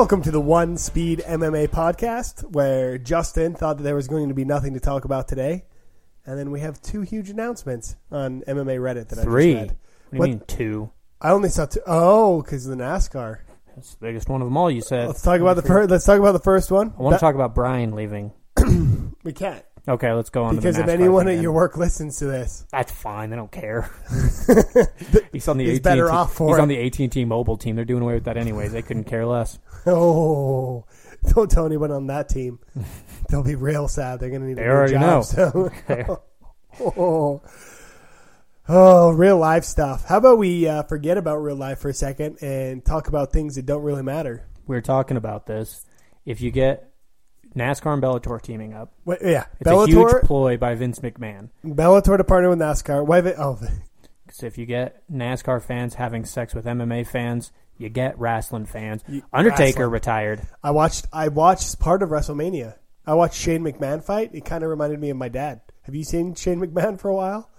Welcome to the One Speed MMA podcast, where Justin thought that there was going to be nothing to talk about today, and then we have two huge announcements on MMA Reddit that Three. I What just do you What- mean two? I only saw two. Oh, because the NASCAR. That's the biggest one of them all. You said. Let's talk about the first. Let's talk about the first one. I want That- to talk about Brian leaving. We can't Okay, let's go on. because to if the NASCAR anyone thing at your work listens to this, that's fine. They don't care. he's on the He's AT&T, better off for He's it. on the AT and T mobile team. They're doing away with that anyways. They couldn't care less. oh, don't tell anyone on that team. They'll be real sad. They're going to need They a new already job. know. So. Oh, oh, real life stuff. How about we uh, forget about real life for a second and talk about things that don't really matter? We are talking about this. If you get NASCAR and Bellator teaming up, Wait, yeah, it's a huge ploy by Vince McMahon. Bellator to partner with NASCAR. Why? they- Oh, Because if you get NASCAR fans having sex with MMA fans, you get wrestling fans. You- Undertaker wrestling. retired. I watched. I watched part of WrestleMania. I watched Shane McMahon fight. It kind of reminded me of my dad. Have you seen Shane McMahon for a while,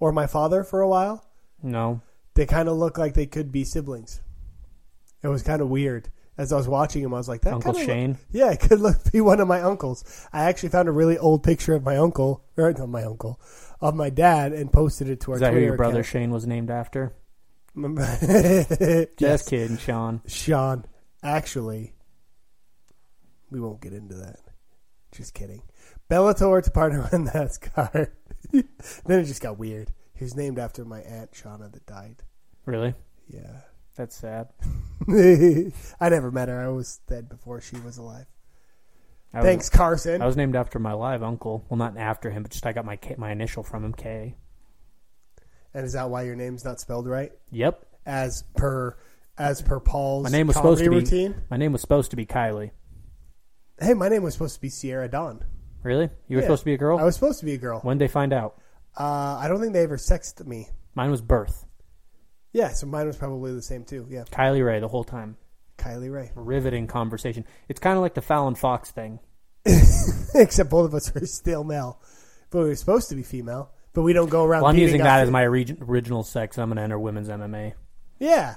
or my father for a while? No, They kind of look like they could be siblings. It was kind of weird. As I was watching him, I was like, "That Uncle kinda look- Shane. Yeah, it could look be one of my uncles. I actually found a really old picture of my uncle, or not my uncle, of my dad, and posted it to our Is that who your brother account. Shane was named after? yes. Just kidding, Sean. Sean. Actually, we won't get into that. Just kidding. Bellator to partner with NASCAR. then it just got weird. He was named after my aunt Shauna that died. Really? Yeah. That's sad. I never met her. I was dead before she was alive. I was- Thanks, Carson. I was named after my live uncle. Well, not after him, but just I got my my initial from him, K. and is that why your name's not spelled right? Yep. As per as per Paul's My name was supposed to be routine? my name was supposed to be Kylie. Hey, my name was supposed to be Sierra Dawn. Really? You were Yeah. supposed to be a girl? I was supposed to be a girl. when they find out? Uh, I don't think they ever sexed me. Mine was birth. Yeah, so mine was probably the same too. Yeah, Kylie Ray the whole time. Kylie Ray. Riveting conversation. It's kind of like the Fallon Fox thing. Except both of us are still male, but we were supposed to be female. But we don't go around. Well, I'm using that as my origi- original sex. I'm going to enter women's MMA. Yeah,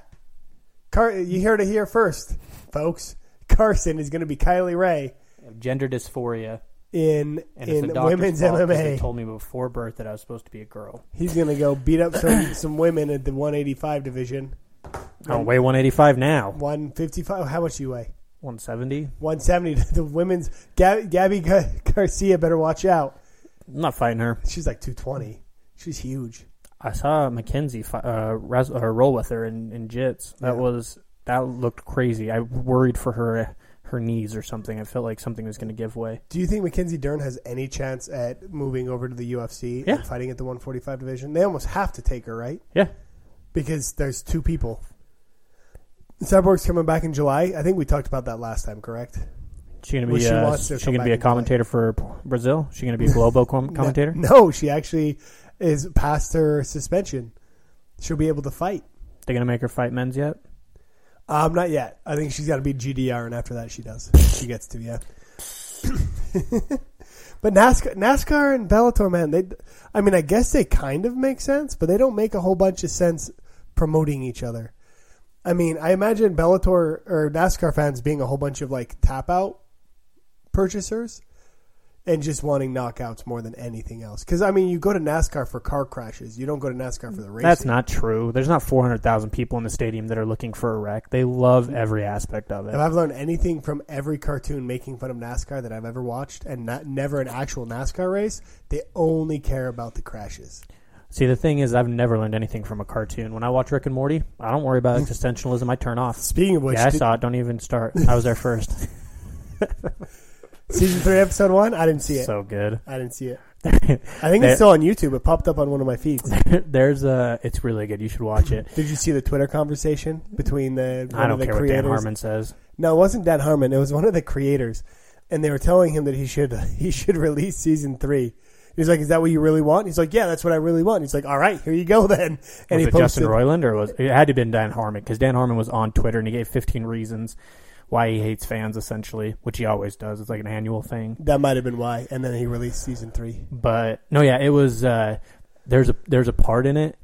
Car- you heard it here first, folks. Carson is going to be Kylie Ray Gender dysphoria. in And in women's 'cause They MMA. told me before birth that I was supposed to be a girl. He's going to go beat up some some women at the 185 division. I don't weigh 185 now. 155. How much do you weigh? 170. 170. The women's Gab- Gabby Garcia better watch out. I'm not fighting her. She's like 220. She's huge. I saw Mackenzie fi- uh, res- uh, roll with her in, in jits. That Yeah. was that looked crazy. I worried for her her knees or something. I felt like something was going to give way. Do you think Mackenzie Dern has any chance at moving over to the UFC Yeah. and fighting at the 145 division? They almost have to take her, right? Yeah, Because there's two people. Cyborg's coming back in July. I think we talked about that last time, correct? She going to Well, be she uh, wants to she to be a and play. commentator for Brazil. She going to be a Globo com- commentator. No, she actually is past her suspension. She'll be able to fight. They going to make her fight men's yet? Um, not yet. I think she's got to be GDR, and after that, she does. She gets to, yeah. but NASCAR, NASCAR and Bellator, man, they. I mean, I guess they kind of make sense, but they don't make a whole bunch of sense promoting each other. I mean, I imagine Bellator or NASCAR fans being a whole bunch of like tap out purchasers and just wanting knockouts more than anything else. Because I mean, you go to NASCAR for car crashes. You don't go to NASCAR for the racing. That's not true. There's not 400,000 people in the stadium that are looking for a wreck. They love every aspect of it. If I've learned anything from every cartoon making fun of NASCAR that I've ever watched, and not never an actual NASCAR race, they only care about the crashes. See, the thing is, I've never learned anything from a cartoon. When I watch Rick and Morty, I don't worry about existentialism. I turn off. Speaking of which, Yeah, I did- saw it. Don't even start. I was there first. season three, episode one, I didn't see it. so good. I didn't see it. I think it's still on YouTube. It popped up on one of my feeds. There's a. It's really good. You should watch it. Did you see the Twitter conversation between the one I don't of the care what? Dan Harmon says. No, it wasn't Dan Harmon. It was one of the creators, and they were telling him that he should he should release season three. He's like, "Is that what you really want?" He's like, "Yeah, that's what I really want." He's like, "All right, here you go then." And was he it Justin posted, Roiland or was it had to have been Dan Harmon because Dan Harmon was on Twitter and he gave 15 reasons why he hates fans essentially, which he always does. It's like an annual thing. That might have been why. And then he released season three. But no, yeah, it was. Uh, there's a there's a part in it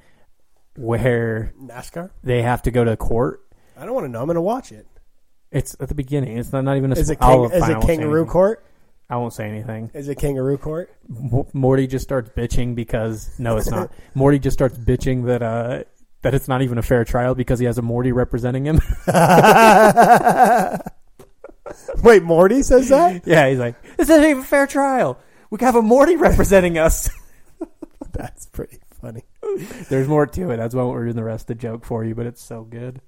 where NASCAR? they have to go to court. I don't want to know. I'm going to watch it. It's at the beginning. It's not, not even a. Is it king, is it kangaroo court? I won't say anything. Is it kangaroo court? M- Morty just starts bitching because no, it's not. Morty just starts bitching that uh that it's not even a fair trial because he has a Morty representing him. Wait, Morty says that? yeah, he's like, this isn't even a fair trial. We have a Morty representing us. That's pretty funny. There's more to it. That's why we're doing the rest of the joke for you, but it's so good.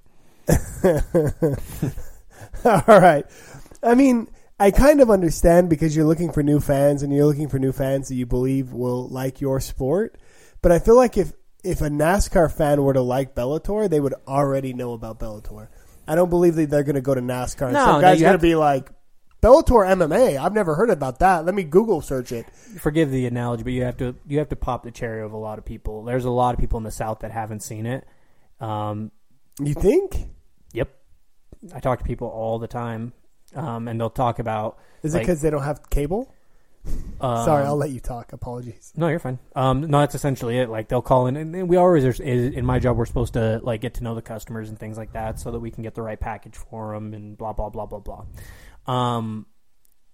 All right. I mean, I kind of understand because you're looking for new fans and you're looking for new fans that you believe will like your sport. But I feel like if if a NASCAR fan were to like Bellator, they would already know about Bellator. I don't believe that they're going to go to NASCAR and No, some no, guy's you going to be like Bellator MMA. I've never heard about that. Let me Google search it. Forgive the analogy, but you have to you have to pop the cherry of a lot of people. There's a lot of people in the South that haven't seen it. Um, You think? yep, I talk to people all the time, um, and they'll talk about. Is it because they don't have cable? Um, Sorry, I'll let you talk. Apologies. No, you're fine. Um, no, that's essentially it. Like they'll call in, and we always are, is- in my job we're supposed to like get to know the customers and things like that, so that we can get the right package for them and blah blah blah blah blah. Um,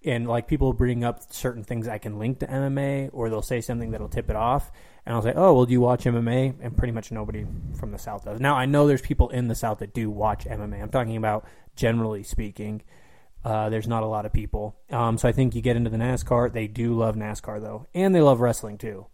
and like people bring up certain things I can link to MMA, or they'll say something that'll tip it off, and I'll say, "Oh, well, do you watch MMA?" And pretty much nobody from the South does. Now I know there's people in the South that do watch MMA. I'm talking about generally speaking. Uh, there's not a lot of people. Um, so I think you get into the NASCAR. They do love NASCAR though, and they love wrestling too.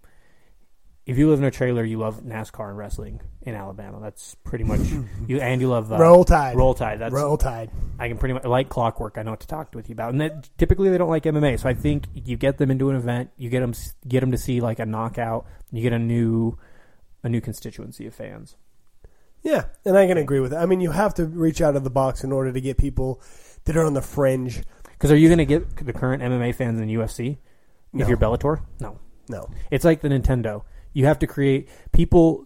If you live in a trailer, you love NASCAR and wrestling in Alabama. That's pretty much you, and you love uh, Roll Tide. Roll Tide. That's Roll Tide. I can pretty much like Clockwork. I know what to talk to with you about, and that, typically they don't like MMA. So I think you get them into an event, you get them get them to see like a knockout, you get a new a new constituency of fans. Yeah, and I can agree with it. I mean, you have to reach out of the box in order to get people that are on the fringe. Because are you going to get the current MMA fans in UFC No. if you're Bellator? No. No. It's like the Nintendo. You have to create people.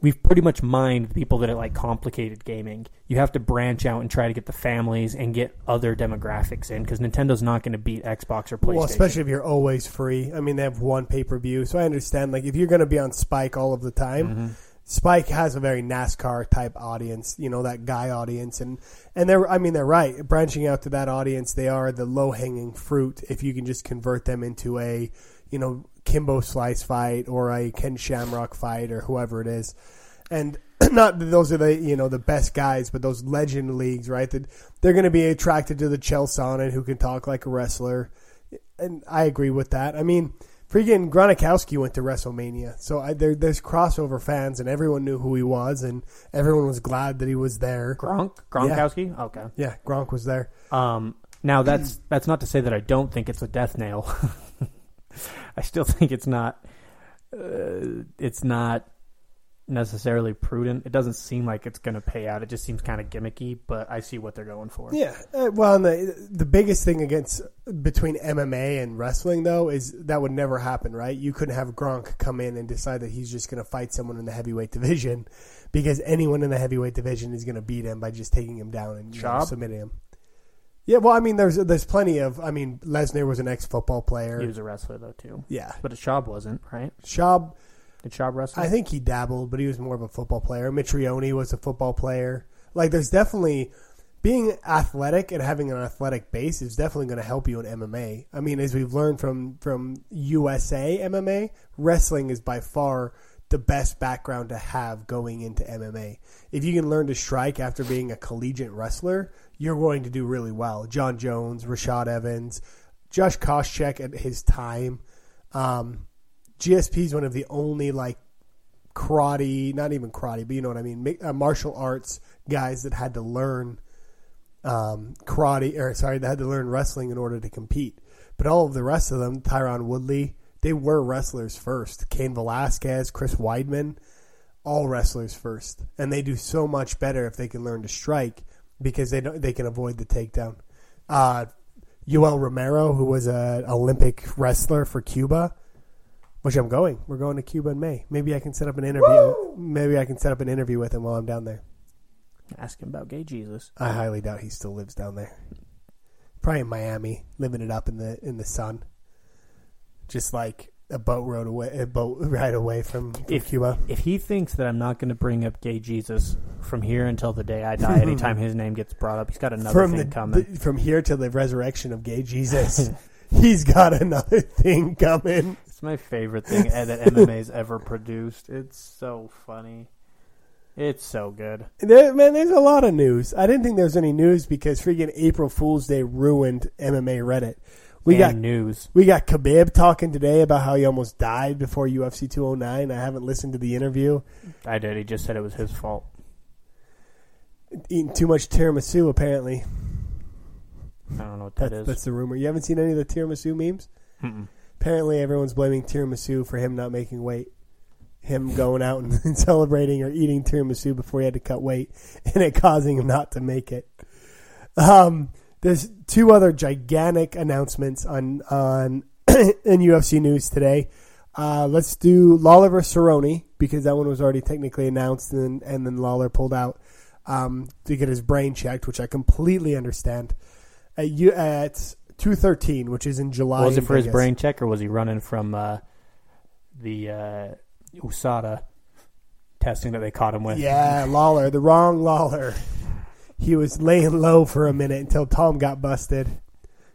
We've pretty much mined people that are like complicated gaming. You have to branch out and try to get the families and get other demographics in because Nintendo's not going to beat Xbox or PlayStation. Well, especially if you're always free. I mean, they have one pay per view, so I understand. Like, if you're going to be on Spike all of the time, Mm-hmm. Spike has a very NASCAR type audience. You know, that guy audience, and and they're. I mean, they're right. Branching out to that audience, they are the low hanging fruit. If you can just convert them into a, you know, Kimbo Slice fight or a Ken Shamrock fight or whoever it is, and not that those are the you know the best guys, but those legend leagues, right? That they're going to be attracted to the Chael Sonnen who can talk like a wrestler, and I agree with that. I mean, freaking Gronkowski went to WrestleMania, so I, there, there's crossover fans, and everyone knew who he was, and everyone was glad that he was there. Gronk Gronkowski. Okay. Yeah, Gronk was there. Um, now that's that's not to say that I don't think it's a death nail. I still think it's not. Uh, it's not necessarily prudent. It doesn't seem like it's going to pay out. It just seems kind of gimmicky. But I see what they're going for. Yeah, uh, well, and the the biggest thing against between MMA and wrestling though is that would never happen, right? You couldn't have Gronk come in and decide that he's just going to fight someone in the heavyweight division because anyone in the heavyweight division is going to beat him by just taking him down and you know, submitting him. Yeah, well, I mean, there's there's plenty of. I mean, Lesnar was an ex football player. He was a wrestler though too, yeah, but Schaub wasn't right. Schaub. Did Schaub wrestle? I think he dabbled, but he was more of a football player. Mitrione was a football player. Like, there's definitely being athletic and having an athletic base is definitely going to help you in MMA. I mean, as we've learned from from USA MMA, wrestling is by far the best background to have going into MMA. If you can learn to strike after being a collegiate wrestler, you're going to do really well. Jon Jones, Rashad Evans, Josh Koscheck at his time. Um, GSP is one of the only like karate, not even karate, but you know what I mean, uh, martial arts guys that had to learn um, karate, or sorry, they had to learn wrestling in order to compete. But all of the rest of them, Tyron Woodley, they were wrestlers first. Cain Velasquez, Chris Weidman, all wrestlers first, and they do so much better if they can learn to strike because they don't, they can avoid the takedown. Uh, Yoel Romero, who was an Olympic wrestler for Cuba, which I'm going. We're going to Cuba in May. Maybe I can set up an interview. Maybe I can set up an interview with him while I'm down there. Ask him about gay Jesus. I highly doubt he still lives down there. Probably in Miami, living it up in the in the sun. Just like a boat rode away, a boat ride away from, from If- Cuba. If he thinks that I'm not going to bring up gay Jesus from here until the day I die, anytime his name gets brought up, he's got another From thing the, coming. the- from here to the resurrection of gay Jesus, he's got another thing coming. It's my favorite thing that MMA's ever produced. It's so funny. It's so good. There, man, there's a lot of news. I didn't think there was any news because freaking April Fool's Day ruined MMA Reddit. We and got news. we got Khabib talking today about how he almost died before UFC 209. I haven't listened to the interview. I did. He just said it was his fault. Eating too much tiramisu, apparently. I don't know what that That's, is. that's the rumor. You haven't seen any of the tiramisu memes? Mm-mm. Apparently, everyone's blaming tiramisu for him not making weight. Him going out and celebrating or eating tiramisu before he had to cut weight, and it causing him not to make it. Um, there's two other gigantic announcements on on in UFC news today. Uh, let's do Lawler versus Cerrone because that one was already technically announced, and and then Lawler pulled out um, to get his brain checked, which I completely understand. At, at two thirteen, which is in July. was it for his Vegas. brain check, or was he running from uh, the uh, USADA testing that they caught him with? Yeah, Lawler, the wrong Lawler. He was laying low for a minute until Tom got busted.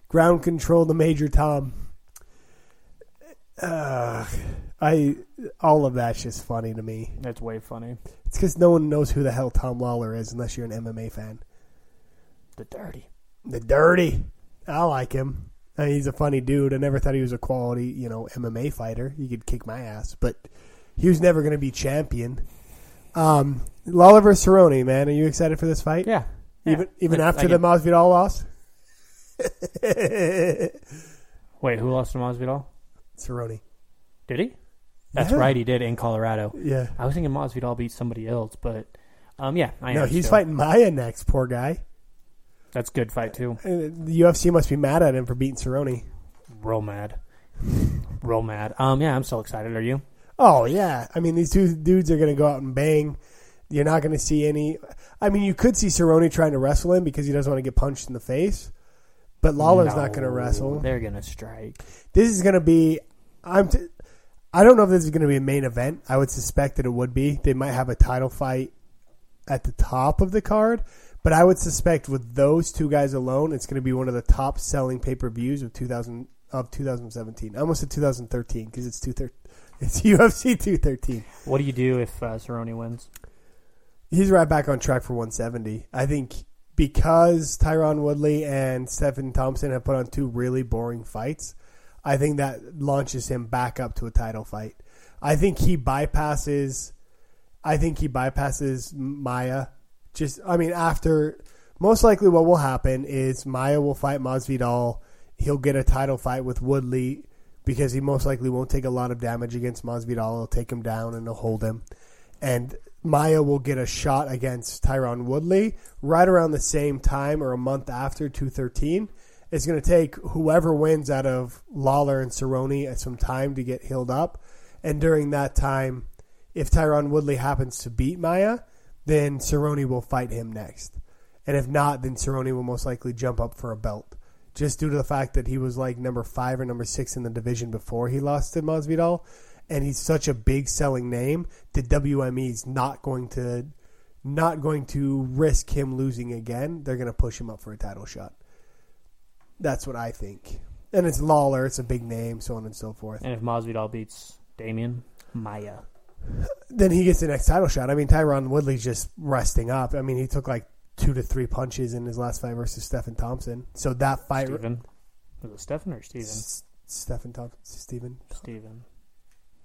Ground control to Major Tom. Uh, I all of that's just funny to me. That's way funny. It's because no one knows who the hell Tom Lawlor is unless you're an MMA fan. The dirty. The dirty, I like him. I mean, he's a funny dude. I never thought he was a quality, you know, MMA fighter. He could kick my ass, but he was never going to be champion. Um, Lawler versus Cerrone, man. Are you excited for this fight? Yeah. Even Yeah. even I- after I the Masvidal loss. Wait, who lost to Masvidal? Cerrone. Did he? That's Yeah. right, he did in Colorado. Yeah. I was thinking Masvidal beat somebody else, but um, yeah, I No, he's still. fighting Maia next. Poor guy. That's a good fight too. The UFC must be mad at him for beating Cerrone. Real mad, real mad. Um, yeah, I'm so excited. Are you? Oh yeah, I mean these two dudes are going to go out and bang. You're not going to see any. I mean, you could see Cerrone trying to wrestle him because he doesn't want to get punched in the face. But Lawler's not going to wrestle. They're gonna strike. This is going to be. I'm. T- I don't know if this is going to be a main event. I would suspect that it would be. They might have a title fight at the top of the card, but I would suspect with those two guys alone, it's going to be one of the top selling pay per views of 2000 of 2017. I almost said 2013 because it's two It's UFC 213. What do you do if uh, Cerrone wins? He's right back on track for 170. I think because Tyron Woodley and Stephen Thompson have put on two really boring fights, I think that launches him back up to a title fight. I think he bypasses. I think he bypasses Maia. Just, I mean, after most likely, what will happen is Maia will fight Masvidal. He'll get a title fight with Woodley because he most likely won't take a lot of damage against Masvidal. He'll take him down and he'll hold him. And Maia will get a shot against Tyron Woodley right around the same time or a month after 213. It's going to take whoever wins out of Lawler and Cerrone some time to get healed up. And during that time, if Tyron Woodley happens to beat Maya, then Cerrone will fight him next. And if not, then Cerrone will most likely jump up for a belt. Just due to the fact that he was like number five or number six in the division before he lost to Masvidal. And he's such a big selling name that WME is not going to not going to risk him losing again. They're going to push him up for a title shot. That's what I think. And it's Lawler, it's a big name, so on and so forth. And if Masvidal beats Demian, Maia. Then he gets the next title shot. I mean, Tyron Woodley's just resting up. I mean, he took like two to three punches in his last fight versus Stephen Thompson. So that fight, Steven. Was it Stephen or Steven? S- Stephen Thompson, Stephen. Steven.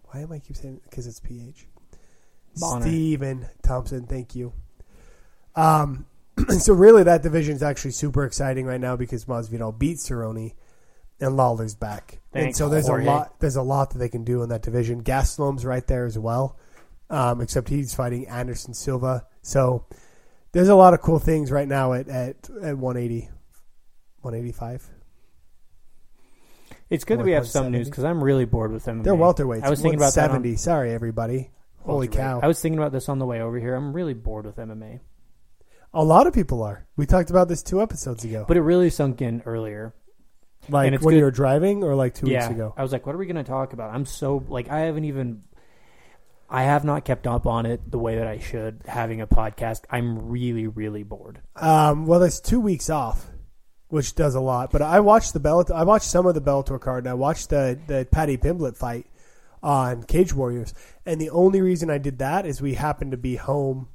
Why am I keep saying because it's PH? Bonner. Stephen Thompson, thank you. Um, so really, that division is actually super exciting right now because Masvidal beat Cerrone, and Lawler's back, and so there's Jorge. a lot. There's a lot that they can do in that division. Gastelum's right there as well, um, except he's fighting Anderson Silva. So there's a lot of cool things right now at at, at 180, 185. It's good that we have some news because I'm really bored with them. They're welterweights. I was thinking about. On, Sorry, everybody. Holy cow! I was thinking about this on the way over here. I'm really bored with MMA. A lot of people are. We talked about this two episodes ago. But it really sunk in earlier Like when good- you were driving, or like two yeah, weeks ago. I was like, what are we going to talk about? I'm so like I haven't even I have not kept up on it the way that I should having a podcast. I'm really really bored. Um, well, it's two weeks off, which does a lot. But I watched the Bellator. I watched some of the Bellator card, and I watched the the Paddy Pimblett fight on Cage Warriors. And the only reason I did that is we happened to be home.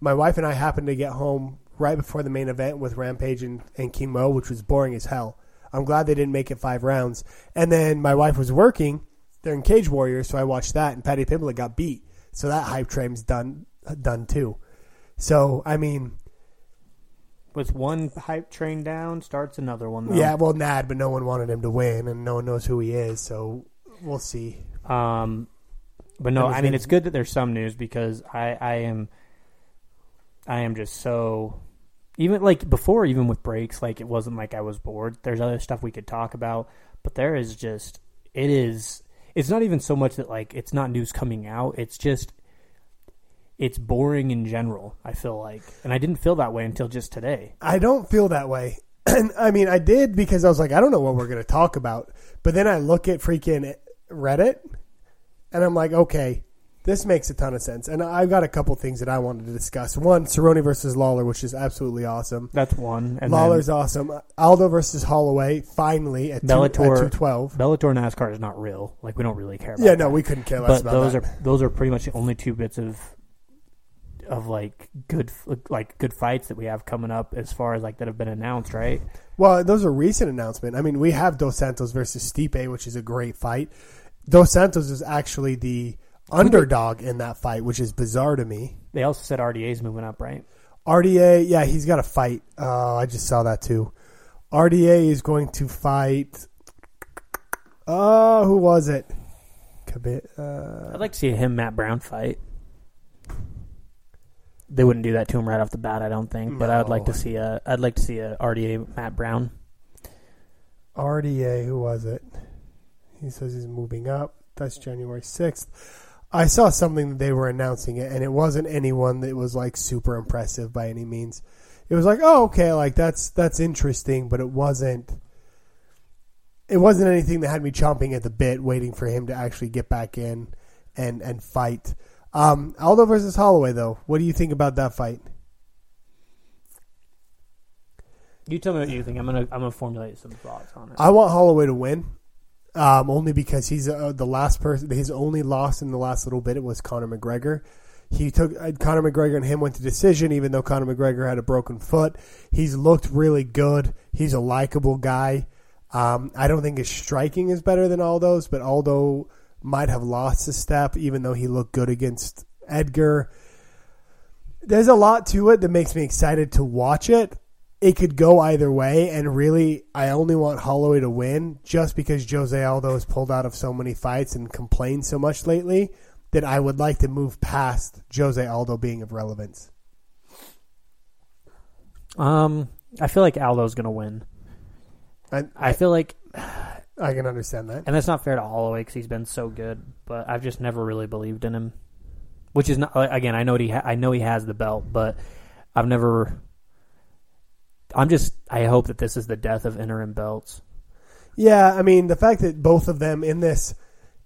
My wife and I happened to get home right before the main event with Rampage and, and King Mo, which was boring as hell. I'm glad they didn't make it five rounds. And then my wife was working They're in Cage Warriors, so I watched that, and Paddy Pimblett got beat. So that hype train's done done too. So I mean, With one hype train down, starts another one. Though. Yeah, well, Nad, but no one wanted him to win, and no one knows who he is, so we'll see. Um, but no, I mean it- it's good that there's some news because I I am I am just so even like before even with breaks like it wasn't like I was bored. There's other stuff we could talk about, but there is just it is it's not even so much that like it's not news coming out. It's just it's boring in general. I feel like, and I didn't feel that way until just today. I don't feel that way. And I mean, I did because I was like, I don't know what we're going to talk about. But then I look at freaking Reddit, and I'm like, okay, this makes a ton of sense. And I've got a couple things that I wanted to discuss. One, Cerrone versus Lawler, which is absolutely awesome. That's one. And Lawler's awesome. Aldo versus Holloway, finally, at, two, at Bellator- 212. then Bellator NASCAR is not real. Like we don't really care. about Yeah, no, that. we couldn't care less but about those that. are those are pretty much the only two bits of of like good like good fights that we have coming up as far as like that have been announced, right? Well, those are recent announcement. I mean, we have Dos Santos versus Stipe, which is a great fight. Dos Santos is actually the underdog in that fight, which is bizarre to me. They also said RDA's moving up, right? RDA, yeah, he's got a fight. Oh, I just saw that too. RDA is going to fight. Oh, who was it? Kabit, uh, I'd like to see a him Matt Brown fight. They wouldn't do that to him right off the bat, I don't think. But I'd like to see a I'd like to see a RDA Matt Brown. RDA, who was it? He says he's moving up. That's January 6th. I saw something that they were announcing it, and it wasn't anyone that was like super impressive by any means. It was like, oh, okay, like that's that's interesting, but it wasn't. It wasn't anything that had me chomping at the bit, waiting for him to actually get back in and and fight. Um, Aldo versus Holloway, though, what do you think about that fight? You tell me what you think. I'm gonna I'm gonna formulate some thoughts on it. I want Holloway to win, um, only because he's uh, the last person. His only loss in the last little bit was Conor McGregor. He took uh, Conor McGregor and him went to decision, even though Conor McGregor had a broken foot. He's looked really good. He's a likable guy. Um, I don't think his striking is better than Aldo's, but Aldo might have lost a step, even though he looked good against Edgar. There's a lot to it that makes me excited to watch it it could go either way, and really, I only want Holloway to win just because Jose Aldo has pulled out of so many fights and complained so much lately that I would like to move past Jose Aldo being of relevance. Um, I feel like Aldo's gonna win. I, I feel like, I can understand that. and that's not fair to Holloway because he's been so good, but I've just never really believed in him. Which is not again. I know he. Ha- I know he has the belt, but I've never. I'm just. I hope that this is the death of interim belts. Yeah, I mean the fact that both of them in this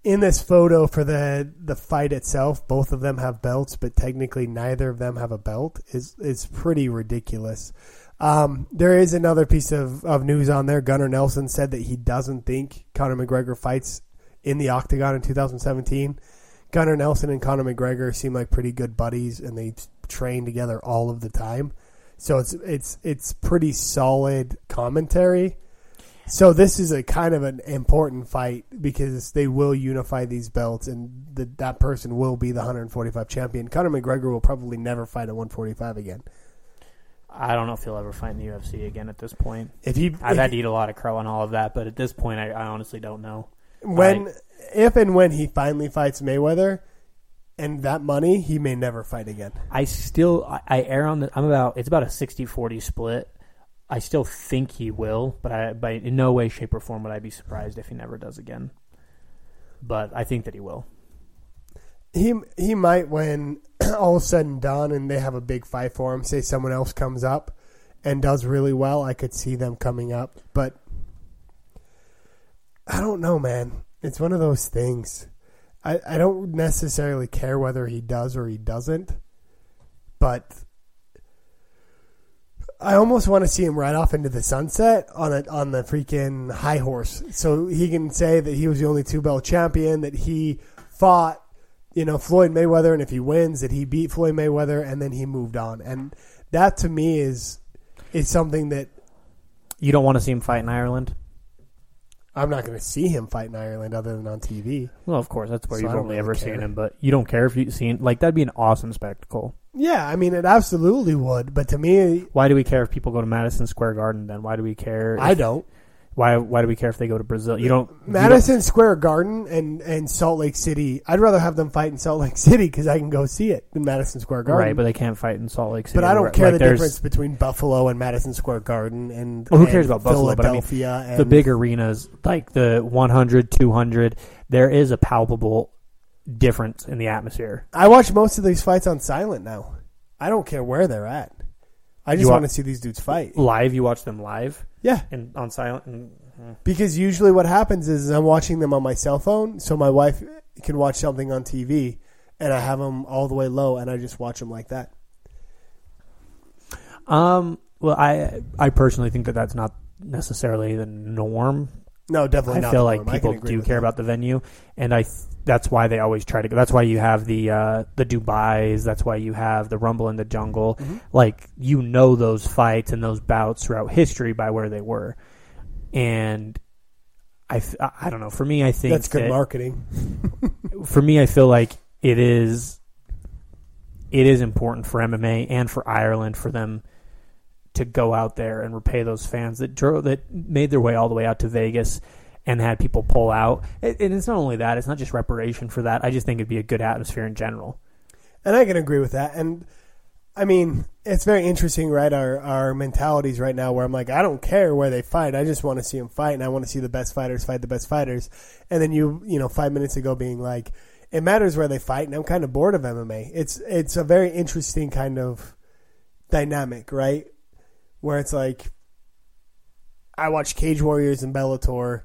in this photo for the the fight itself, both of them have belts, but technically neither of them have a belt is is pretty ridiculous. Um, there is another piece of, of news on there. Gunnar Nelson said that he doesn't think Conor McGregor fights in the octagon in 2017. Gunnar Nelson and Conor McGregor seem like pretty good buddies, and they train together all of the time. So it's it's it's pretty solid commentary. So this is a kind of an important fight because they will unify these belts, and the, that person will be the 145 champion. Conor McGregor will probably never fight at 145 again. I don't know if he'll ever fight in the UFC again at this point. If he I've had to eat a lot of crow on all of that, but at this point, I, I honestly don't know. when if and when he finally fights Mayweather, and that money, he may never fight again. I still I, I err on the I'm about it's about a 60-40 split. I still think he will, but I but in no way, shape, or form would I be surprised if he never does again. But I think that he will. He he might when all said and done, and they have a big fight for him. Say someone else comes up and does really well, I could see them coming up, but I don't know, man. It's one of those things. I, I don't necessarily care whether he does or he doesn't, but I almost want to see him ride off into the sunset on a, on the freaking high horse, so he can say that he was the only two belt champion, that he fought, you know, Floyd Mayweather, and if he wins, that he beat Floyd Mayweather, and then he moved on, and that to me is is something that You don't want to see him fight in Ireland? I'm not going to see him fight in Ireland other than on TV. Well, of course, that's where So you've only really ever care. seen him. But you don't care if you've seen like that'd be an awesome spectacle. Yeah, I mean, it absolutely would, but to me, Why do we care if people go to Madison Square Garden? Then why do we care? I don't. Why Why do we care if they go to Brazil? You don't. you don't- Madison Square Garden and, and Salt Lake City. I'd rather have them fight in Salt Lake City because I can go see it in Madison Square Garden. right, but they can't fight in Salt Lake City. But I don't care like, the difference between Buffalo and Madison Square Garden and Well, who and cares about Buffalo, but I mean, and the big arenas like the 100, 200. There is a palpable difference in the atmosphere. I watch most of these fights on silent now. I don't care where they're at. I just want to see these dudes fight. Live, you watch them live Yeah, and on silent. And, because usually what happens is I'm watching them on my cell phone, so my wife can watch something on TV, and I have them all the way low, and I just watch them like that. um, well, I I personally think that that's not necessarily the norm. No, definitely I not. feel like. People do care that. about the venue, and I th- that's why they always try to go. That's why you have the uh, the Dubai's. That's why you have the Rumble in the Jungle. Mm-hmm. Like you know those fights and those bouts throughout history by where they were, and I. I don't know. For me, I think That's good that- marketing. for me, I feel like it is it is important for MMA and for Ireland for them to go out there and repay those fans that that made their way all the way out to Vegas and had people pull out. And and it's not only that; it's not just reparation for that. I just think it'd be a good atmosphere in general. And I can agree with that. And I mean, it's very interesting, right? Our our mentalities right now, where I'm like, I don't care where they fight. I just want to see them fight, and I want to see the best fighters fight the best fighters. And then you, you know, five minutes ago, being like, it matters where they fight, and I'm kind of bored of MMA. It's it's a very interesting kind of dynamic, right? Where it's like, I watched Cage Warriors and Bellator.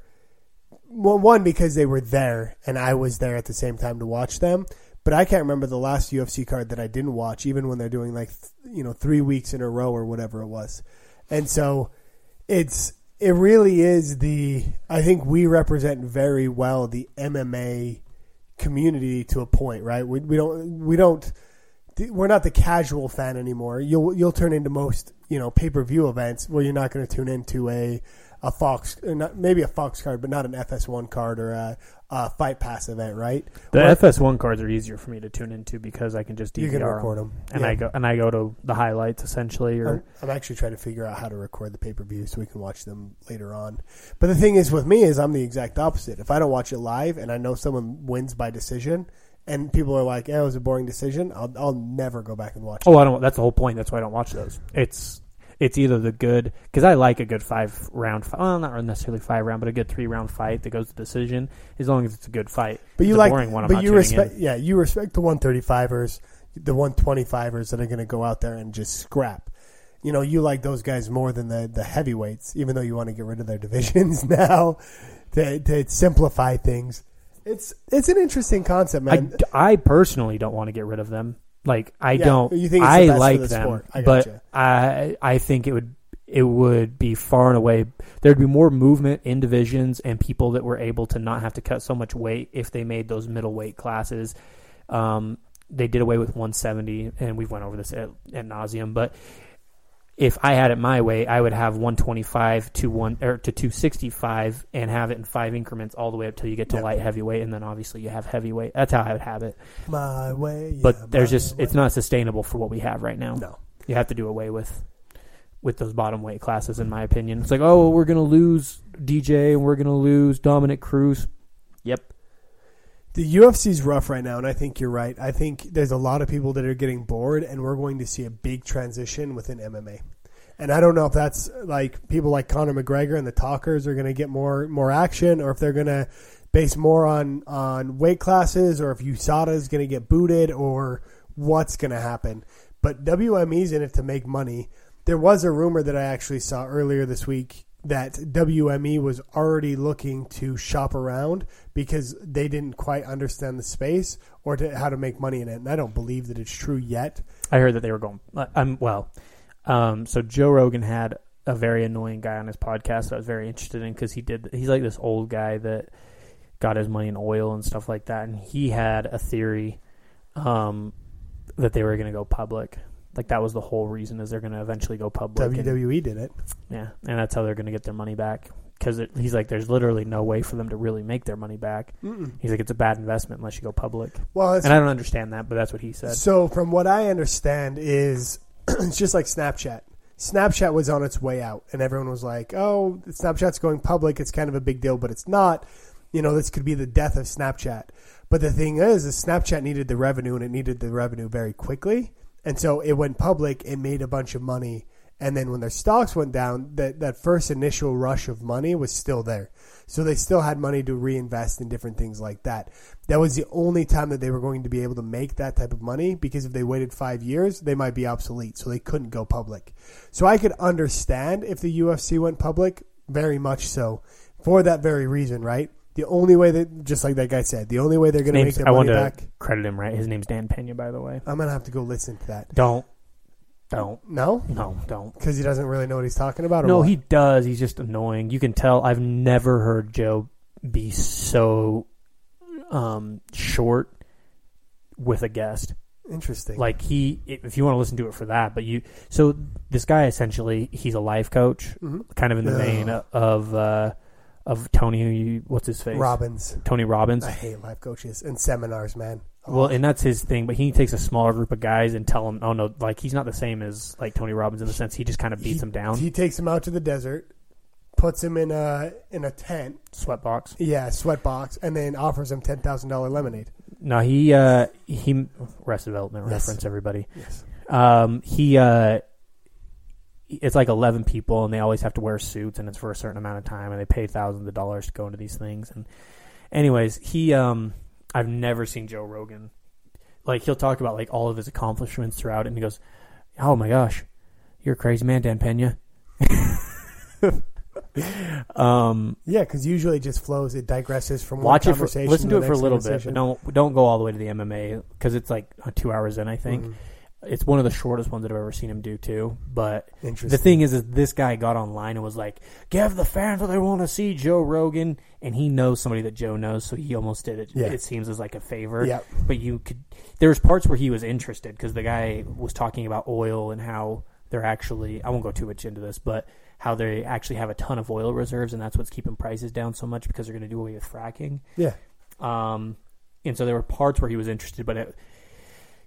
One because they were there, and I was there at the same time to watch them. But I can't remember the last UFC card that I didn't watch, even when they're doing like you know three weeks in a row or whatever it was. And so it's it really is the I think we represent very well the MMA community to a point, right? We, we don't we don't we're not the casual fan anymore. You'll you'll turn into most you know pay per view events where you're not going to tune into a a Fox uh, not maybe a Fox card, but not an FS1 card or a, a Fight Pass event, right? The Where FS1 cards are easier for me to tune into because I can just DVR you can record them, and I go and I go to the highlights essentially. Or I'm, I'm actually trying to figure out how to record the pay per view so we can watch them later on. But the thing is with me is I'm the exact opposite. If I don't watch it live and I know someone wins by decision, and people are like, "Yeah, it was a boring decision," I'll I'll never go back and watch oh, it. Oh, I don't. That's the whole point. That's why I don't watch those. It's it's either the good because I like a good five round. fi- Well, not necessarily five round, but a good three round fight that goes to decision. As long as it's a good fight. But you a like, boring one. I'm but you respect, in. yeah, you respect the 135ers, the 125ers that are going to go out there and just scrap. You know, you like those guys more than the the heavyweights, even though you want to get rid of their divisions now to to simplify things. It's it's an interesting concept, I, man. I personally don't want to get rid of them. Like I Yeah, don't. you think the I best like the them, sport. I but. I I think it would it would be far and away. There'd be more movement in divisions and people that were able to not have to cut so much weight if they made those middleweight classes. Um, they did away with 170, and we've went over this at, at nauseum. But if I had it my way, I would have 125 to one or to 265 and have it in five increments all the way up till you get to Yeah. light heavyweight, and then obviously you have heavyweight. That's how I would have it. my way, yeah, But there's just way. it's not sustainable for what we have right now. no. You have to do away with with those bottom weight classes, in my opinion. It's like, oh, we're gonna lose DJ and we're gonna lose Dominick Cruz. Yep. The UFC's rough right now, and I think you're right. I think there's a lot of people that are getting bored, and we're going to see a big transition within MMA. And I don't know if that's like people like Conor McGregor and the talkers are going to get more more action, or if they're going to base more on on weight classes, or if USADA is going to get booted, or what's going to happen. But WME's in it to make money. There was a rumor that I actually saw earlier this week that WME was already looking to shop around because they didn't quite understand the space or to, how to make money in it. And I don't believe that it's true yet. I heard that they were going. uh, I'm well. Um, so Joe Rogan had a very annoying guy on his podcast that I was very interested in because he did. He's like this old guy that got his money in oil and stuff like that, and he had a theory um, that they were going to go public. Like that was the whole reason is they're going to eventually go public. and- WWE did it. yeah, and that's how they're going to get their money back. Because he's like, there's literally no way for them to really make their money back. Mm-mm. He's like, it's a bad investment unless you go public. Well, And I don't understand that, but that's what he said. So, from what I understand, is it's just like Snapchat. Snapchat was on its way out, and everyone was like, "Oh, Snapchat's going public. It's kind of a big deal, but it's not." You know, this could be the death of Snapchat. But the thing is, is Snapchat needed the revenue, and it needed the revenue very quickly, and so it went public. It made a bunch of money, and then when their stocks went down, that that first initial rush of money was still there. So they still had money to reinvest in different things like that. That was the only time that they were going to be able to make that type of money because if they waited five years, they might be obsolete. So they couldn't go public. So I could understand if the UFC went public, very much so, for that very reason, right? The only way that, just like that guy said, the only way they're going to make their I money want to back, credit him right. His name's Dan Pena, by the way. I'm going to have to go listen to that. Don't, don't, No? no, don't. Because he doesn't really know what he's talking about? Or No, what? he does. He's just annoying. You can tell. I've never heard Joe be so um, short with a guest. Interesting. Like he, if you want to listen to it for that, but you. So this guy essentially, he's a life coach, Mhm. kind of in the vein of uh, of Tony. What's his face? Robbins. Tony Robbins. I hate life coaches and seminars, man. Well, and that's his thing, but he takes a smaller group of guys and tell them, oh no, like he's not the same as like Tony Robbins in the sense he just kind of beats he, them down. He takes him out to the desert, puts him in a in a tent, Sweatbox. yeah, sweat box, and then offers him ten thousand dollar lemonade. No, he uh he Rest Development Yes. reference everybody. Yes. Um, he uh, it's like eleven people, and they always have to wear suits, and it's for a certain amount of time, and they pay thousands of dollars to go into these things. And anyways, he um, I've never seen Joe Rogan like he'll talk about like all of his accomplishments throughout, and he goes, "Oh my gosh, you're a crazy man, Dan Pena." um, Yeah, because usually it just flows. It digresses from watch one it for conversation. listen to the it for a little bit, but don't don't go all the way to the MMA because it's like uh, two hours in. I think Mhm. It's one of the shortest ones that I've ever seen him do too. But the thing is, is this guy got online and was like, "Give the fans what they want to see, Joe Rogan," and he knows somebody that Joe knows, so he almost did it. Yeah. It seems as like a favor. Yep. But you could. There was parts where he was interested because the guy was talking about oil and how they're actually. I won't go too much into this, but how they actually have a ton of oil reserves, and that's what's keeping prices down so much because they're going to do away with fracking. Yeah. Um, and so there were parts where he was interested, but it,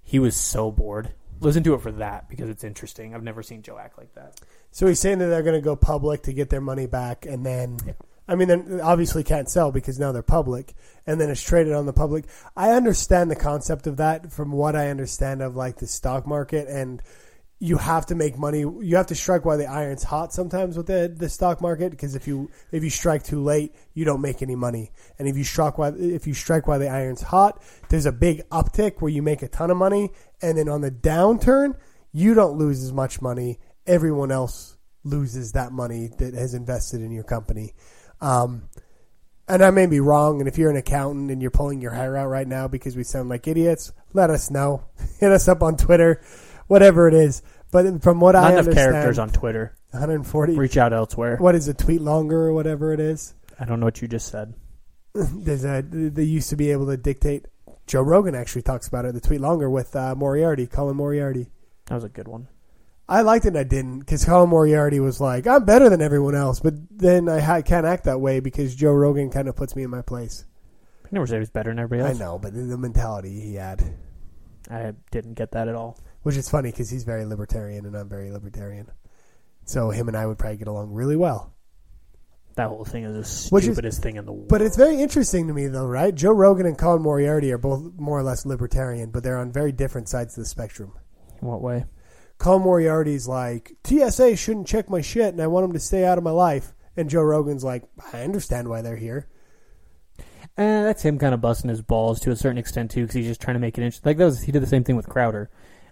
he was so bored. Listen to it for that because it's interesting. I've never seen Joe act like that. So he's saying that they're going to go public to get their money back, and then, Yeah. I mean, they obviously can't sell because now they're public, and then it's traded on the public. I understand the concept of that from what I understand of like the stock market, and you have to make money. You have to strike while the iron's hot sometimes with the the stock market because if you if you strike too late, you don't make any money, and if you strike while if you strike while the iron's hot, there's a big uptick where you make a ton of money, and then on the downturn, you don't lose as much money. Everyone else loses that money that has invested in your company. Um, and I may be wrong. And if you're an accountant and you're pulling your hair out right now because we sound like idiots, let us know. Hit us up on Twitter, whatever it is. But from what Not I enough understand, characters on Twitter. 140. Reach out elsewhere. What is a Tweet longer or whatever it is. I don't know what you just said. There's a they used to be able to dictate. Joe Rogan actually talks about it. The tweet longer with uh, Moriarty, Colin Moriarty. That was a good one. I liked it and I didn't because Colin Moriarty was like, I'm better than everyone else, but then I ha- can't act that way because Joe Rogan kind of puts me in my place. I never said he was better than everybody I know, but the mentality he had, I didn't get that at all. Which is funny because he's very libertarian and I'm very libertarian. So him and I would probably get along really well. That whole thing is the Which is- stupidest thing in the world. But it's very interesting to me, though, right? Joe Rogan and Colin Moriarty are both more or less libertarian, but they're on very different sides of the spectrum. in what way? Colin Moriarty's like, TSA shouldn't check my shit and I want them to stay out of my life. And Joe Rogan's like, I understand why they're here. Eh, that's him kind of busting his balls to a certain extent too, because he's just trying to make it interesting. Like that was he did the same thing with Crowder.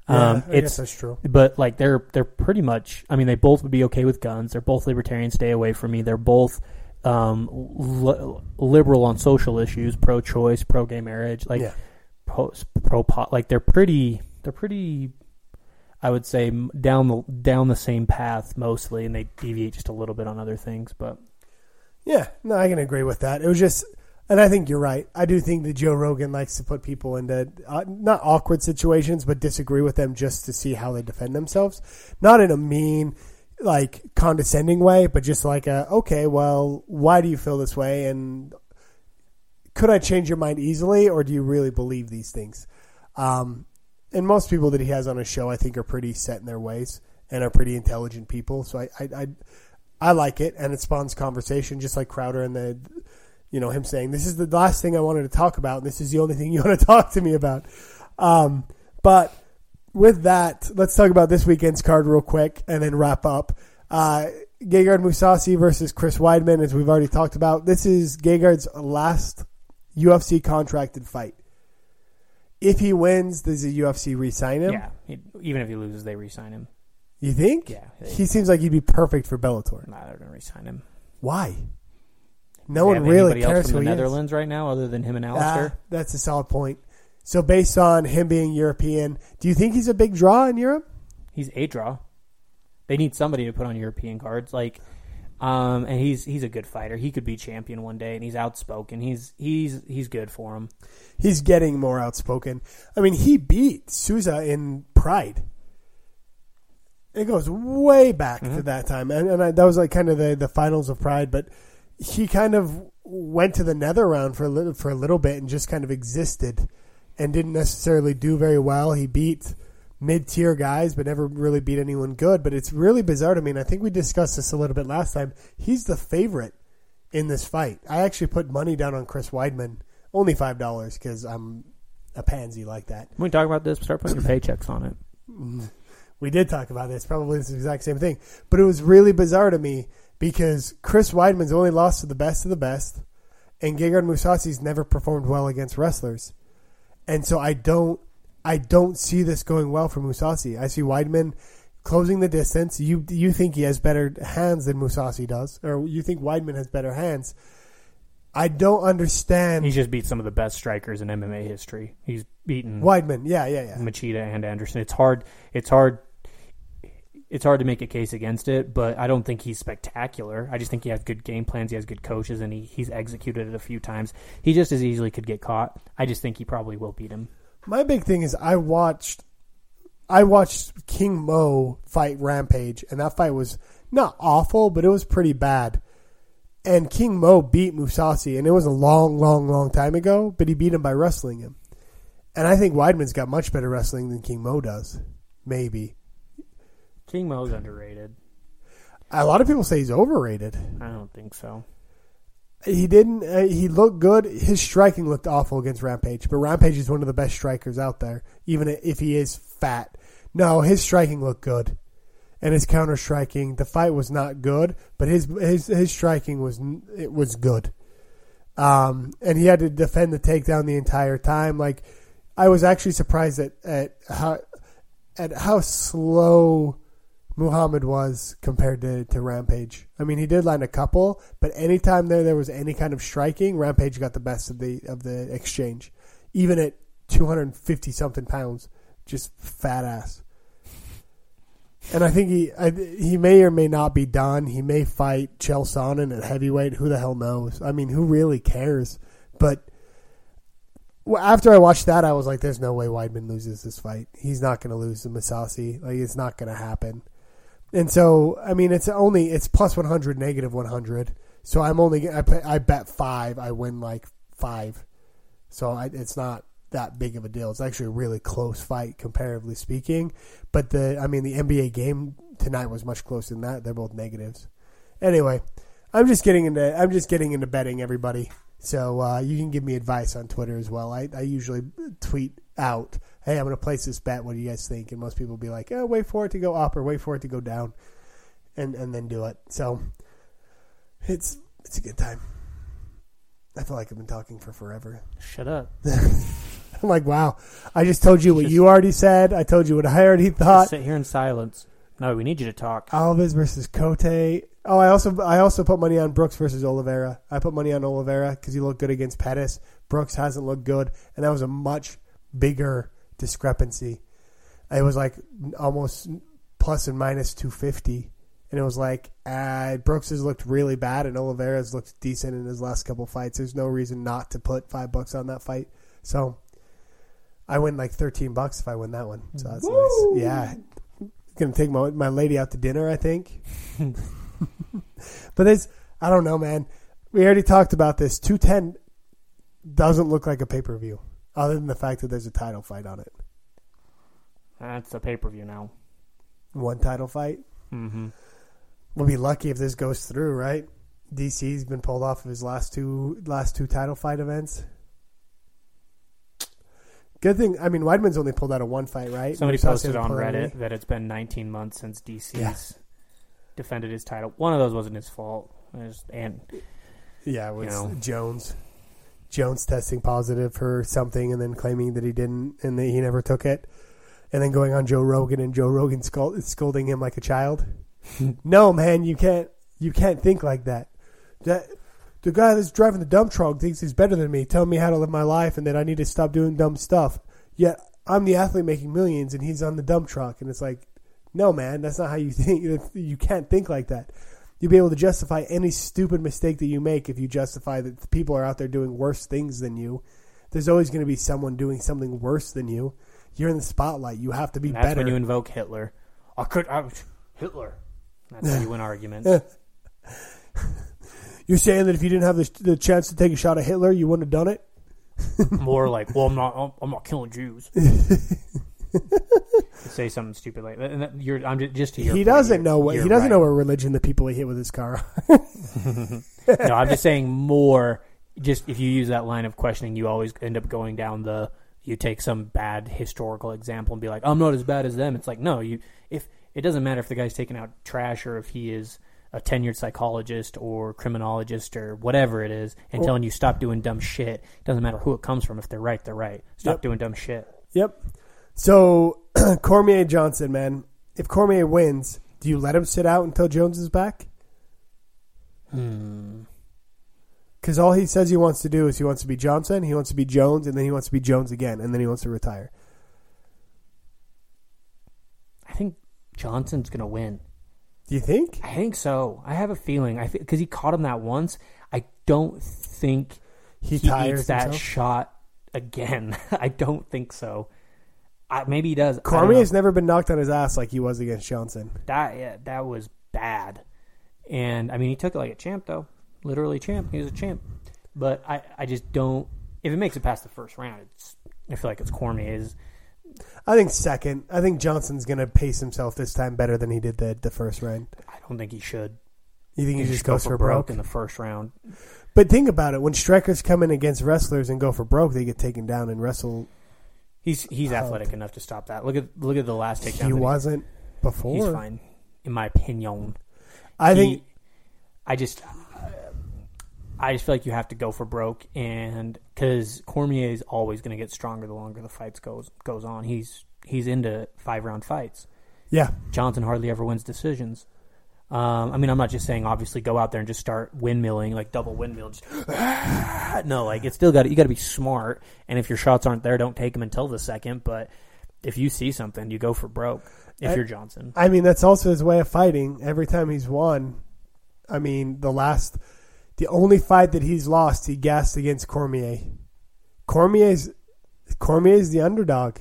Yeah, Um, guess it's that's true. but like they're they're pretty much. I mean, they both would be okay with guns. They're both libertarians. Stay away from me. They're both um, li- liberal on social issues, pro-choice, pro-gay marriage, like yeah. pro pro pot. Like they're pretty. They're pretty. I would say down the down the same path mostly, and they deviate just a little bit on other things. But Yeah, no, I can agree with that. It was just, and I think you're right. I do think that Joe Rogan likes to put people into uh, not awkward situations, but disagree with them just to see how they defend themselves. Not in a mean, like condescending way, but just like a okay, well, why do you feel this way, and could I change your mind easily, or do you really believe these things? Um, and most people that he has on his show, I think, are pretty set in their ways and are pretty intelligent people. So I, I, I I like it, and it spawns conversation, just like Crowder and the, you know, him saying, "This is the last thing I wanted to talk about, and this is the only thing you want to talk to me about." Um, but with that, let's talk about this weekend's card real quick, and then wrap up. Uh, Gegard Mousasi versus Chris Weidman, as we've already talked about. This is Gegard's last UFC contracted fight. If he wins, does the UFC re-sign him? yeah, even if he loses, they re-sign him. You think? Yeah, they, He seems like he'd be perfect for Bellator. nah, they're gonna re-sign him. Why? No one really cares from who the he is. Netherlands right now, other than him and Ah, Alistair. that's a solid point. So based on him being European, do you think he's a big draw in Europe? he's a draw. They need somebody to put on European cards, like, um, and he's he's a good fighter. He could be champion one day, and he's outspoken. He's he's he's good for him. He's getting more outspoken. I mean, he beat Souza in Pride. It goes way back to Mhm. that time, and, and I, that was like kind of the, the finals of Pride. But he kind of went to the nether round for a little, for a little bit and just kind of existed, and didn't necessarily do very well. He beat mid tier guys, but never really beat anyone good. But it's really bizarre to me, and I think we discussed this a little bit last time. He's the favorite in this fight. I actually put money down on Chris Weidman, only five dollars because I'm a pansy like that. When we talk about this, start putting your paychecks on it. We did talk about this, probably the exact same thing, but it was really bizarre to me because Chris Weidman's only lost to the best of the best, and Gegard Mousasi's never performed well against wrestlers, and so I don't, I don't see this going well for Mousasi. I see Weidman closing the distance. You you think he has better hands than Mousasi does, or you think Weidman has better hands? I don't understand He's just beat some of the best strikers in MMA history. He's beaten Weidman. Yeah, yeah, yeah. Machida and Anderson. It's hard. It's hard. It's hard to make a case against it, but I don't think he's spectacular. I just think he has good game plans. He has good coaches, and he, he's executed it a few times. He just as easily could get caught. I just think he probably will beat him. My big thing is I watched I watched King Mo fight Rampage and that fight was not awful, but it was pretty bad. And King Mo beat Mousasi and it was a long, long, long time ago, but he beat him by wrestling him. And I think Weidman's got much better wrestling than King Mo does. Maybe. King Mo's underrated. A lot of people say he's overrated. I don't think so. He didn't. Uh, he looked good. His striking looked awful against Rampage, but Rampage is one of the best strikers out there, even if he is fat. No, his striking looked good, and his counter striking. The fight was not good, but his his his striking was it was good. Um, and he had to defend the takedown the entire time. Like I was actually surprised at at how at how slow Muhammad was compared to, to Rampage. I mean, he did land a couple, but anytime there there was any kind of striking, Rampage got the best of the of the exchange, even at two hundred and fifty something pounds, just fat ass. And I think he I, he may or may not be done. He may fight Chael Sonnen at heavyweight. Who the hell knows? I mean, who really cares? But after I watched that, I was like, "There's no way Weidman loses this fight. He's not going to lose to Mousasi. Like, it's not going to happen." And so, I mean, it's only it's plus one hundred, negative one hundred. So I'm only I, I bet five, I win like five. So I, it's not that big of a deal. It's actually a really close fight, comparatively speaking. But the I mean, the NBA game tonight was much closer than that. They're both negatives. Anyway, I'm just getting into I'm just getting into betting, everybody. So uh, you can give me advice on Twitter as well. I, I usually tweet out, "Hey, I'm going to place this bet. What do you guys think?" And most people will be like, "Oh, wait for it to go up or wait for it to go down," and and then do it. So it's it's a good time. I feel like I've been talking for forever. Shut up. I'm like, wow. I just told you what you already said. I told you what I already Just thought. sit here in silence. No, we need you to talk. Alves versus Cote. Oh, I also I also put money on Brooks versus Oliveira. I put money on Oliveira because he looked good against Pettis. Brooks hasn't looked good, and that was a much bigger discrepancy. It was like almost plus and minus two fifty, and it was like uh, Brooks has looked really bad, and Oliveira's looked decent in his last couple fights. There's no reason not to put five bucks on that fight. So I win like thirteen bucks if I win that one. So that's Woo! nice. Yeah, gonna take my my lady out to dinner. I think. but it's I don't know, man. We already talked about this. Two ten doesn't look like a pay per view, other than the fact that there's a title fight on it. That's a pay per view now. One title fight. Mm-hmm. We'll be lucky if this goes through, right? DC's been pulled off of his last two last two title fight events. Good thing. I mean, Weidman's only pulled out of one fight, right? Somebody posted on Reddit that it's been 19 months since DC's Yeah. defended his title. One of those wasn't his fault. Was- and Yeah, it was you know. Jones. Jones testing positive for something and then claiming that he didn't and that he never took it. And then going on Joe Rogan and Joe Rogan scold, scolding him like a child. no, man, you can't you can't think like that. That the guy that's driving the dump truck thinks he's better than me, telling me how to live my life and that I need to stop doing dumb stuff. Yet I'm the athlete making millions and he's on the dump truck and it's like, no, man, that's not how you think. You can't think like that you'll be able to justify any stupid mistake that you make if you justify that people are out there doing worse things than you. There's always going to be someone doing something worse than you. You're in the spotlight. You have to be that's better. when you invoke Hitler. I could. I, Hitler. That's how you win arguments. You're saying that if you didn't have the, the chance to take a shot at Hitler, you wouldn't have done it. More like, well, I'm not. I'm, I'm not killing Jews. Say something stupid like that. And that you're, I'm just, just to your He point, doesn't know what he doesn't right. know what religion the people he hit with his car. are. no, I'm just saying more. Just if you use that line of questioning, you always end up going down the. You take some bad historical example and be like, "I'm not as bad as them." It's like, no, you. If it doesn't matter if the guy's taking out trash or if he is a tenured psychologist or criminologist or whatever it is, and Well- telling you stop doing dumb shit. It doesn't matter who it comes from. If they're right, they're right. Stop Yep. doing dumb shit. yep. So Cormier Johnson, man, if Cormier wins, do you let him sit out until Jones is back? Hmm. Because all he says he wants to do is he wants to be Johnson, he wants to be Jones, and then he wants to be Jones again, and then he wants to retire. I think Johnson's gonna win. Do you think? I think so. I have a feeling. I because he caught him that once. I don't think He, he, tires that himself? shot again. I don't think so. I, maybe he does. I don't Cormier has never been knocked on his ass like he was against Johnson. that yeah, that was bad. And I mean, he took it like a champ, though. Literally champ. He was a champ. But I, I just don't. If it makes it past the first round, it's. I feel like it's Cormier's. I think second. I think Johnson's going to pace himself this time better than he did the, the first round. I don't think he should. You think he, just should go goes for for broke broke? in the first round. But think about it. When strikers come in against wrestlers and go for broke, they get taken down and wrestle. He's he's athletic enough to stop that. Look at look at the last takedown. He wasn't before. He's fine, in my opinion. I He- think I just, I just feel like you have to go for broke, and because Cormier is always going to get stronger the longer the fights goes goes on. He's he's into five round fights. yeah. Johnson hardly ever wins decisions. Um, I mean, I'm not just saying obviously go out there and just start windmilling like double windmill. Just, no, like it's still got you got to be smart, and if your shots aren't there, don't take them until the second. But if you see something, you go for broke. If I- you're Johnson, I mean, that's also his way of fighting. Every time he's won, I mean, the last, the only fight that he's lost, he gassed against Cormier. Cormier's, Cormier's the underdog.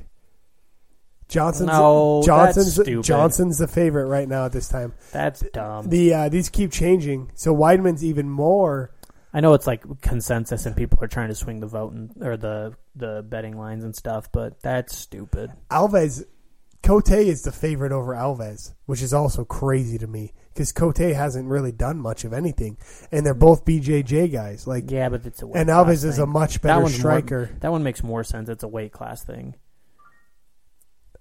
Johnson's No, Johnson's. Johnson's the favorite right now at this time. that's dumb. The uh, these keep changing, so Weidman's even more. I know it's like consensus and people are trying to swing the vote and, or the the betting lines and stuff, but that's stupid. Alves, Cote is the favorite over Alves, which is also crazy to me because Cote hasn't really done much of anything, and they're both BJJ guys. Like, Yeah, but it's a weight and Alves is a thing. much That better more- striker. that one makes more sense. It's a weight class thing.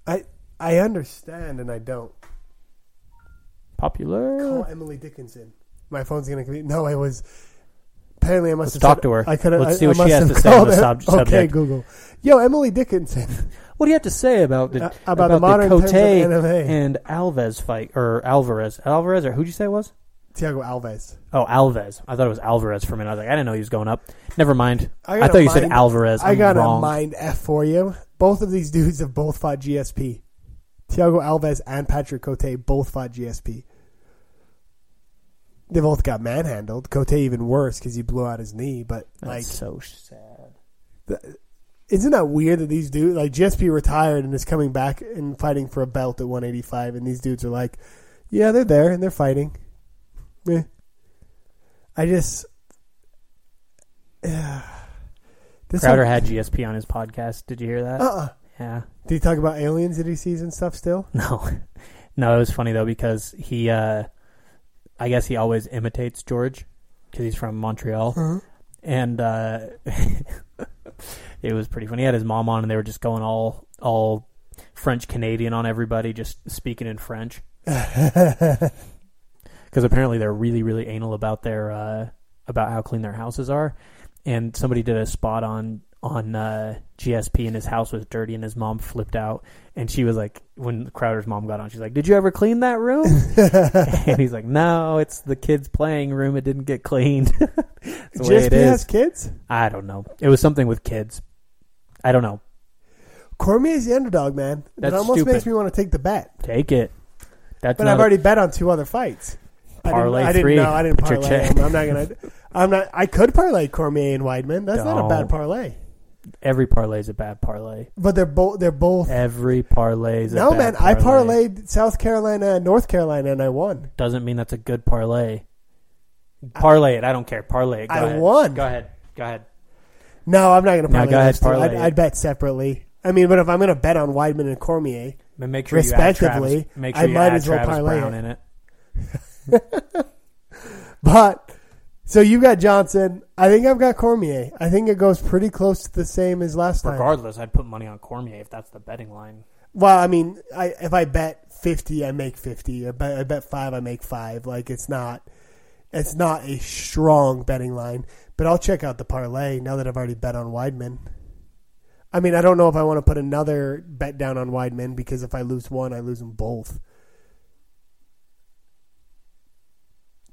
I I understand, and I don't. Popular. Call Emily Dickinson. My phone's gonna. No, it was. Apparently I must Let's have talk said- to her. I could Let's I, see what I she has to say on the sub- Okay, subject. Google. Yo, Emily Dickinson. What do you have to say about the Uh, about the modern Cote and Alves fight or Alvarez? Alvarez or who'd you say it was? Thiago Alves. Oh, Alves. I thought it was Alvarez for a minute. I was like, I didn't know he was going up. Never mind. I I, thought a you said Alvarez. I I'm got wrong. a mind F for you. Both of these dudes have both fought GSP. Thiago Alves and Patrick Cote both fought GSP. They both got manhandled. Cote even worse because he blew out his knee. But That's like, so sad. isn't that weird that these dudes like GSP retired and is coming back and fighting for a belt at 185, and these dudes are like, yeah, they're there and they're fighting. Eh. I just, yeah. This Crowder had GSP on his podcast. Did you hear that? Uh. uh Yeah. Did he talk about aliens that he sees and stuff still? No, no, it was funny though because he, uh, I guess he always imitates George because he's from Montreal, and uh, it was pretty funny. He had his mom on, and they were just going all all French Canadian on everybody, just speaking in French because apparently they're really really anal about their uh, about how clean their houses are, and somebody did a spot on on uh, GSP and his house was dirty and his mom flipped out and she was like when Crowder's mom got on she's like did you ever clean that room and he's like no it's the kids playing room it didn't get cleaned GSP has kids. I don't know it was something with kids I don't know Cormier's the underdog, man. That's it almost stupid. makes me want to take the bet. take it that's But I've already bet on two other fights. Parlay I didn't, three. I didn't know. I didn't parlay. them. I'm not gonna. I'm not. I could parlay Cormier and Weidman. That's not a bad Don't. parlay. every parlay is a bad parlay But they're both. They're both. every parlay is a bad parlay. no, bad man. I parlay. parlayed South Carolina and North Carolina, and I won. doesn't mean that's a good parlay parlay it I don't care parlay it go I ahead. won. go ahead go ahead No, I'm not gonna No, parlay. go ahead, those two. parlay I'd, it. I'd bet separately. I mean, but if I'm gonna bet on Weidman and Cormier, make sure Respectively, you add Travis, make sure I you might add as well Travis parlay Browne it. in it. but so you've got Johnson. I think I've got Cormier. I think it goes pretty close to the same as last time. Regardless, I'd put money on Cormier if that's the betting line. Well, I mean, I, if I bet fifty, I make fifty. I bet, I bet five, I make five. Like it's not, it's not a strong betting line. But I'll check out the parlay now that I've already bet on Weidman. I mean, I don't know if I want to put another bet down on Weidman because if I lose one, I lose them both.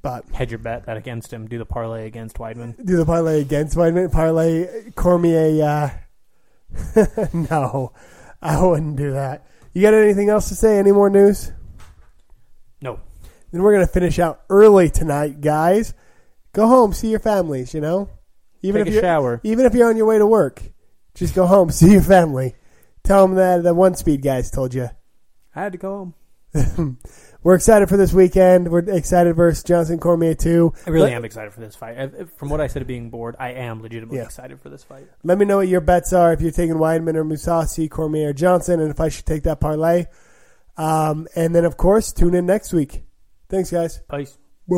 But Hedge your bet, bet against him. Do the parlay against Weidman. do the parlay against Weidman. Parlay Cormier. Uh, no, I wouldn't do that. You got anything else to say? Any more news? No, Then we're gonna finish out early tonight, guys. Go home, see your families. You know, even take if a you're shower. even if you're on your way to work, just go home, see your family. Tell them that the one speed guys told you. I had to go home. We're excited for this weekend. We're excited versus Johnson Cormier too. I really Let- am excited for this fight. I, from what I said of being bored, I am legitimately Yeah. excited for this fight. Let me know what your bets are. If you're taking Weidman or Mousasi, Cormier or Johnson, and if I should take that parlay. Um, and then of course, tune in next week. Thanks, guys. Peace. Bye.